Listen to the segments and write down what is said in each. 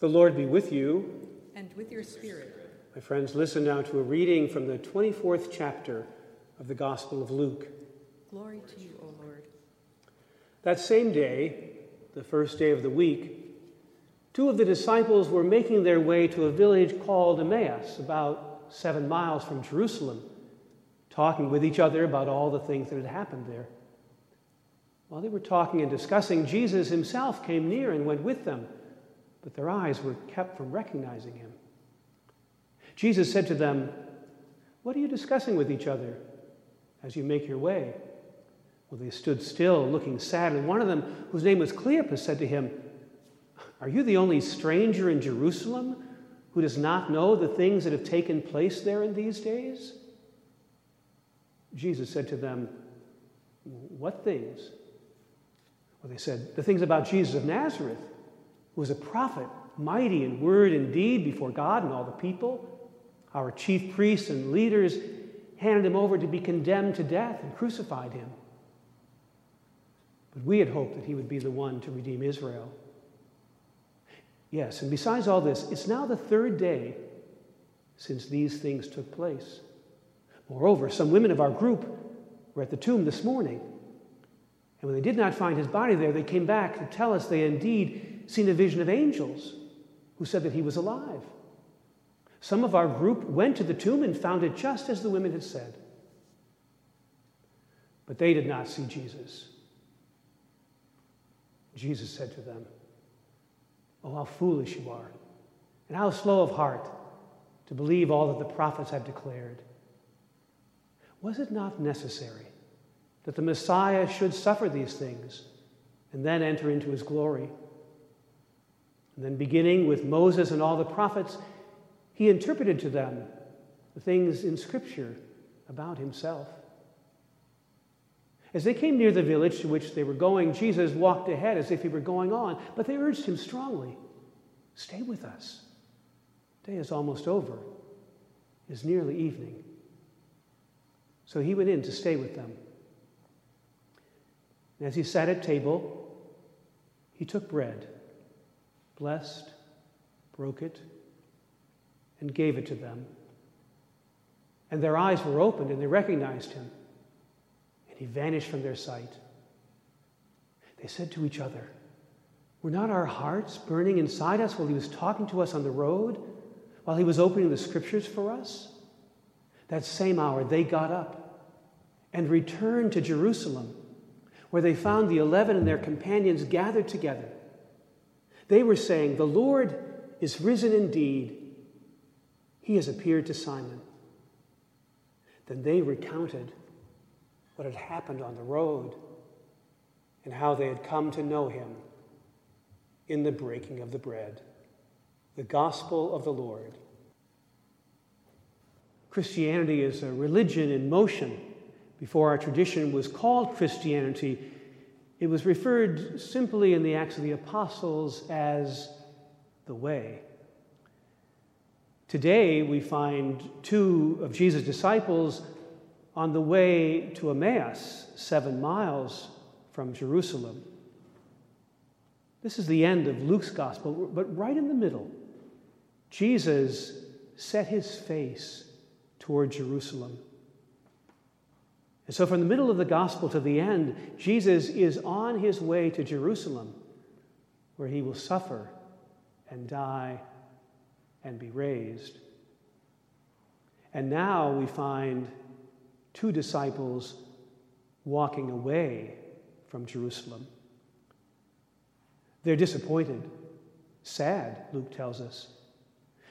The Lord be with you. And with your spirit. My friends, listen now to a reading from the 24th chapter of the Gospel of Luke. Glory to you, O Lord. That same day, the first day of the week, two of the disciples were making their way to a village called Emmaus, about seven miles from Jerusalem, talking with each other about all the things that had happened there. While they were talking and discussing, Jesus himself came near and went with them but their eyes were kept from recognizing him. Jesus said to them, What are you discussing with each other as you make your way? Well, they stood still, looking sad, and one of them, whose name was Cleopas, said to him, Are you the only stranger in Jerusalem who does not know the things that have taken place there in these days? Jesus said to them, What things? Well, they said, The things about Jesus of Nazareth who was a prophet, mighty in word and deed before God and all the people. Our chief priests and leaders handed him over to be condemned to death and crucified him. But we had hoped that he would be the one to redeem Israel. Yes, and besides all this, it's now the third day since these things took place. Moreover, some women of our group were at the tomb this morning. And when they did not find his body there, they came back to tell us they indeed seen a vision of angels who said that he was alive. Some of our group went to the tomb and found it just as the women had said. But they did not see Jesus. Jesus said to them, Oh, how foolish you are, and how slow of heart to believe all that the prophets have declared. Was it not necessary that the Messiah should suffer these things and then enter into his glory? And then, beginning with Moses and all the prophets, he interpreted to them the things in Scripture about himself. As they came near the village to which they were going, Jesus walked ahead as if he were going on, but they urged him strongly Stay with us. Day is almost over, it is nearly evening. So he went in to stay with them. And as he sat at table, he took bread blessed, broke it, and gave it to them. And their eyes were opened and they recognized him. And he vanished from their sight. They said to each other, Were not our hearts burning inside us while he was talking to us on the road, while he was opening the scriptures for us? That same hour, they got up and returned to Jerusalem, where they found the eleven and their companions gathered together they were saying, The Lord is risen indeed. He has appeared to Simon. Then they recounted what had happened on the road and how they had come to know him in the breaking of the bread. The gospel of the Lord. Christianity is a religion in motion. Before our tradition was called Christianity, it was referred simply in the Acts of the Apostles as the way. Today, we find two of Jesus' disciples on the way to Emmaus, seven miles from Jerusalem. This is the end of Luke's gospel, but right in the middle, Jesus set his face toward Jerusalem. And so, from the middle of the gospel to the end, Jesus is on his way to Jerusalem, where he will suffer and die and be raised. And now we find two disciples walking away from Jerusalem. They're disappointed, sad, Luke tells us.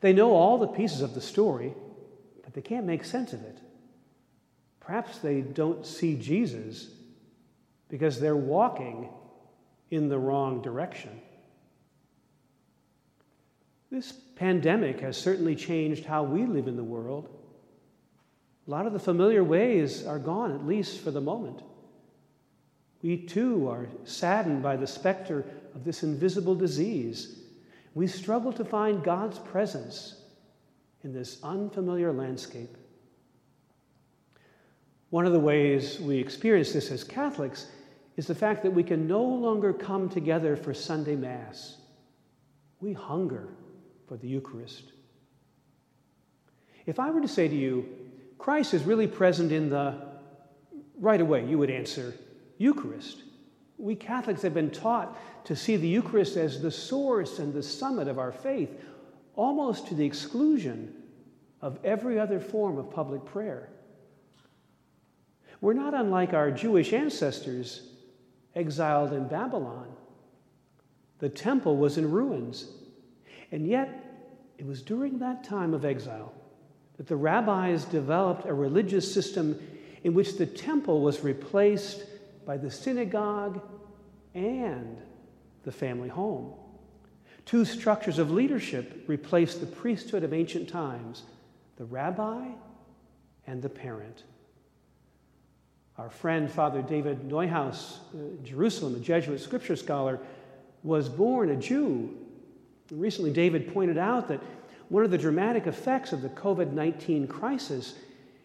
They know all the pieces of the story, but they can't make sense of it. Perhaps they don't see Jesus because they're walking in the wrong direction. This pandemic has certainly changed how we live in the world. A lot of the familiar ways are gone, at least for the moment. We too are saddened by the specter of this invisible disease. We struggle to find God's presence in this unfamiliar landscape. One of the ways we experience this as Catholics is the fact that we can no longer come together for Sunday Mass. We hunger for the Eucharist. If I were to say to you, Christ is really present in the, right away, you would answer, Eucharist. We Catholics have been taught to see the Eucharist as the source and the summit of our faith, almost to the exclusion of every other form of public prayer. We're not unlike our Jewish ancestors exiled in Babylon. The temple was in ruins, and yet it was during that time of exile that the rabbis developed a religious system in which the temple was replaced by the synagogue and the family home. Two structures of leadership replaced the priesthood of ancient times the rabbi and the parent. Our friend, Father David Neuhaus, uh, Jerusalem, a Jesuit scripture scholar, was born a Jew. Recently, David pointed out that one of the dramatic effects of the COVID 19 crisis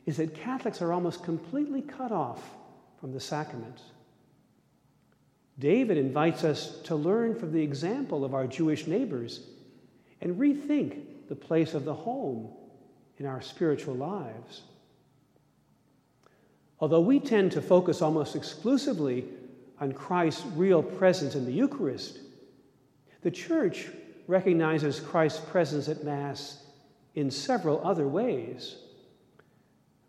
is that Catholics are almost completely cut off from the sacraments. David invites us to learn from the example of our Jewish neighbors and rethink the place of the home in our spiritual lives. Although we tend to focus almost exclusively on Christ's real presence in the Eucharist, the Church recognizes Christ's presence at Mass in several other ways.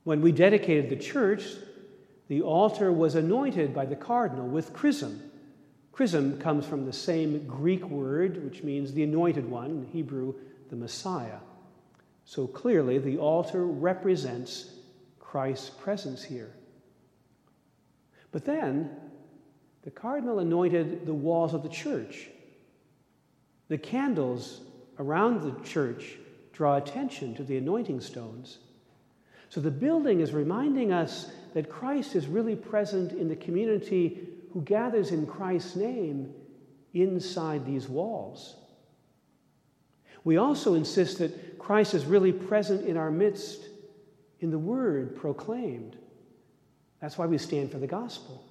When we dedicated the church, the altar was anointed by the cardinal with chrism, Chrism comes from the same Greek word, which means the anointed one, in Hebrew, the Messiah. So clearly, the altar represents Christ's presence here. But then, the cardinal anointed the walls of the church. The candles around the church draw attention to the anointing stones. So the building is reminding us that Christ is really present in the community who gathers in Christ's name inside these walls. We also insist that Christ is really present in our midst in the word proclaimed. That's why we stand for the gospel.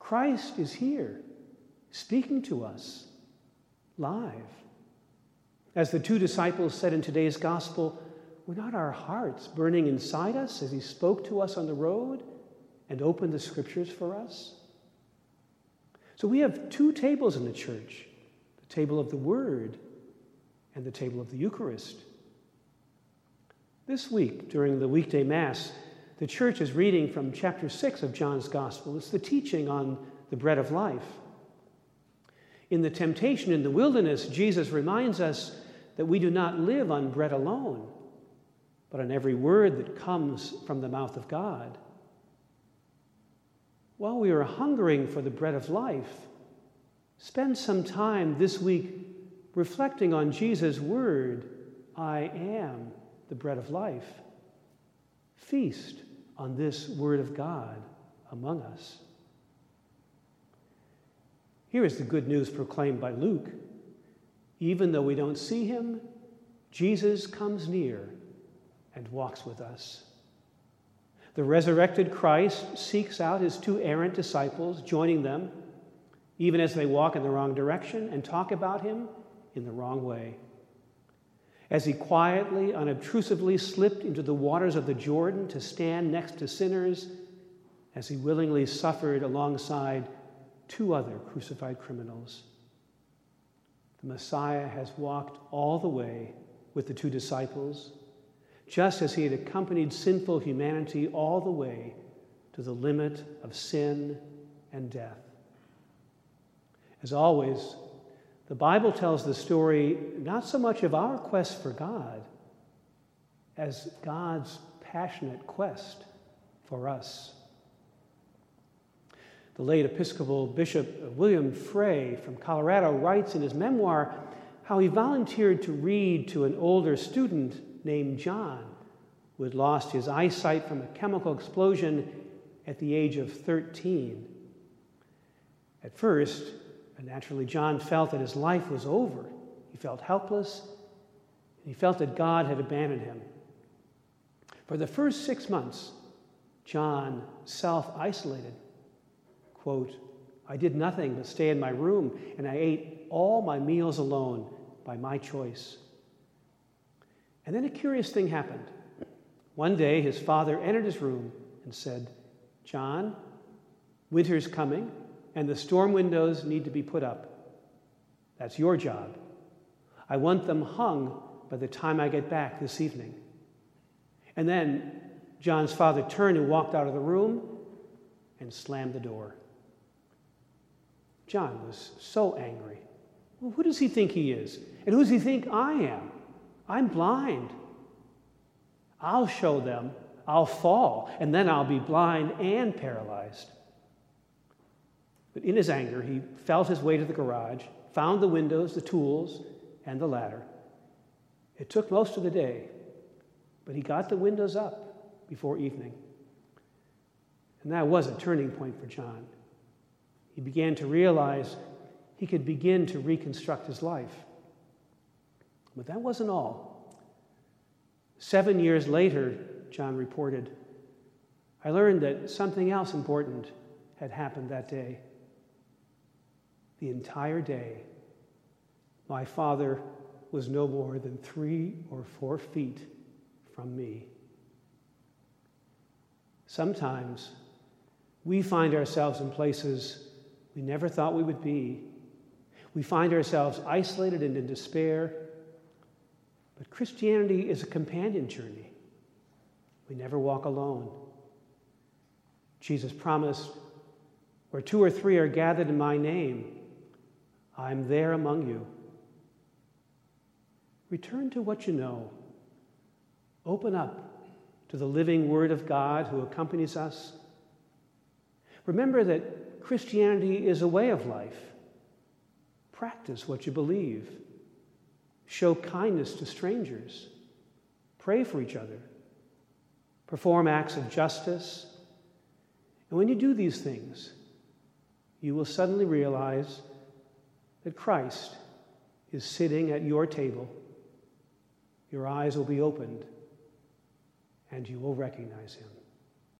Christ is here, speaking to us live. As the two disciples said in today's gospel, were not our hearts burning inside us as he spoke to us on the road and opened the scriptures for us? So we have two tables in the church the table of the Word and the table of the Eucharist. This week, during the weekday Mass, the church is reading from chapter 6 of John's Gospel. It's the teaching on the bread of life. In the temptation in the wilderness, Jesus reminds us that we do not live on bread alone, but on every word that comes from the mouth of God. While we are hungering for the bread of life, spend some time this week reflecting on Jesus' word I am the bread of life. Feast on this word of God among us. Here is the good news proclaimed by Luke. Even though we don't see him, Jesus comes near and walks with us. The resurrected Christ seeks out his two errant disciples, joining them, even as they walk in the wrong direction and talk about him in the wrong way. As he quietly, unobtrusively slipped into the waters of the Jordan to stand next to sinners, as he willingly suffered alongside two other crucified criminals. The Messiah has walked all the way with the two disciples just as he had accompanied sinful humanity all the way to the limit of sin and death. As always, the Bible tells the story not so much of our quest for God as God's passionate quest for us. The late Episcopal Bishop William Frey from Colorado writes in his memoir how he volunteered to read to an older student named John, who had lost his eyesight from a chemical explosion at the age of 13. At first, naturally, John felt that his life was over. He felt helpless, and he felt that God had abandoned him. For the first six months, John self isolated. Quote, I did nothing but stay in my room, and I ate all my meals alone by my choice. And then a curious thing happened. One day, his father entered his room and said, John, winter's coming, and the storm windows need to be put up. That's your job. I want them hung by the time I get back this evening. And then John's father turned and walked out of the room and slammed the door. John was so angry. Well, who does he think he is? And who does he think I am? I'm blind. I'll show them. I'll fall, and then I'll be blind and paralyzed. But in his anger, he felt his way to the garage, found the windows, the tools, and the ladder. It took most of the day, but he got the windows up before evening. And that was a turning point for John. He began to realize he could begin to reconstruct his life. But that wasn't all. Seven years later, John reported, I learned that something else important had happened that day. The entire day, my father was no more than three or four feet from me. Sometimes we find ourselves in places we never thought we would be. We find ourselves isolated and in despair. But Christianity is a companion journey. We never walk alone. Jesus promised, Where two or three are gathered in my name, I'm there among you. Return to what you know. Open up to the living Word of God who accompanies us. Remember that Christianity is a way of life. Practice what you believe. Show kindness to strangers. Pray for each other. Perform acts of justice. And when you do these things, you will suddenly realize that Christ is sitting at your table your eyes will be opened and you will recognize him.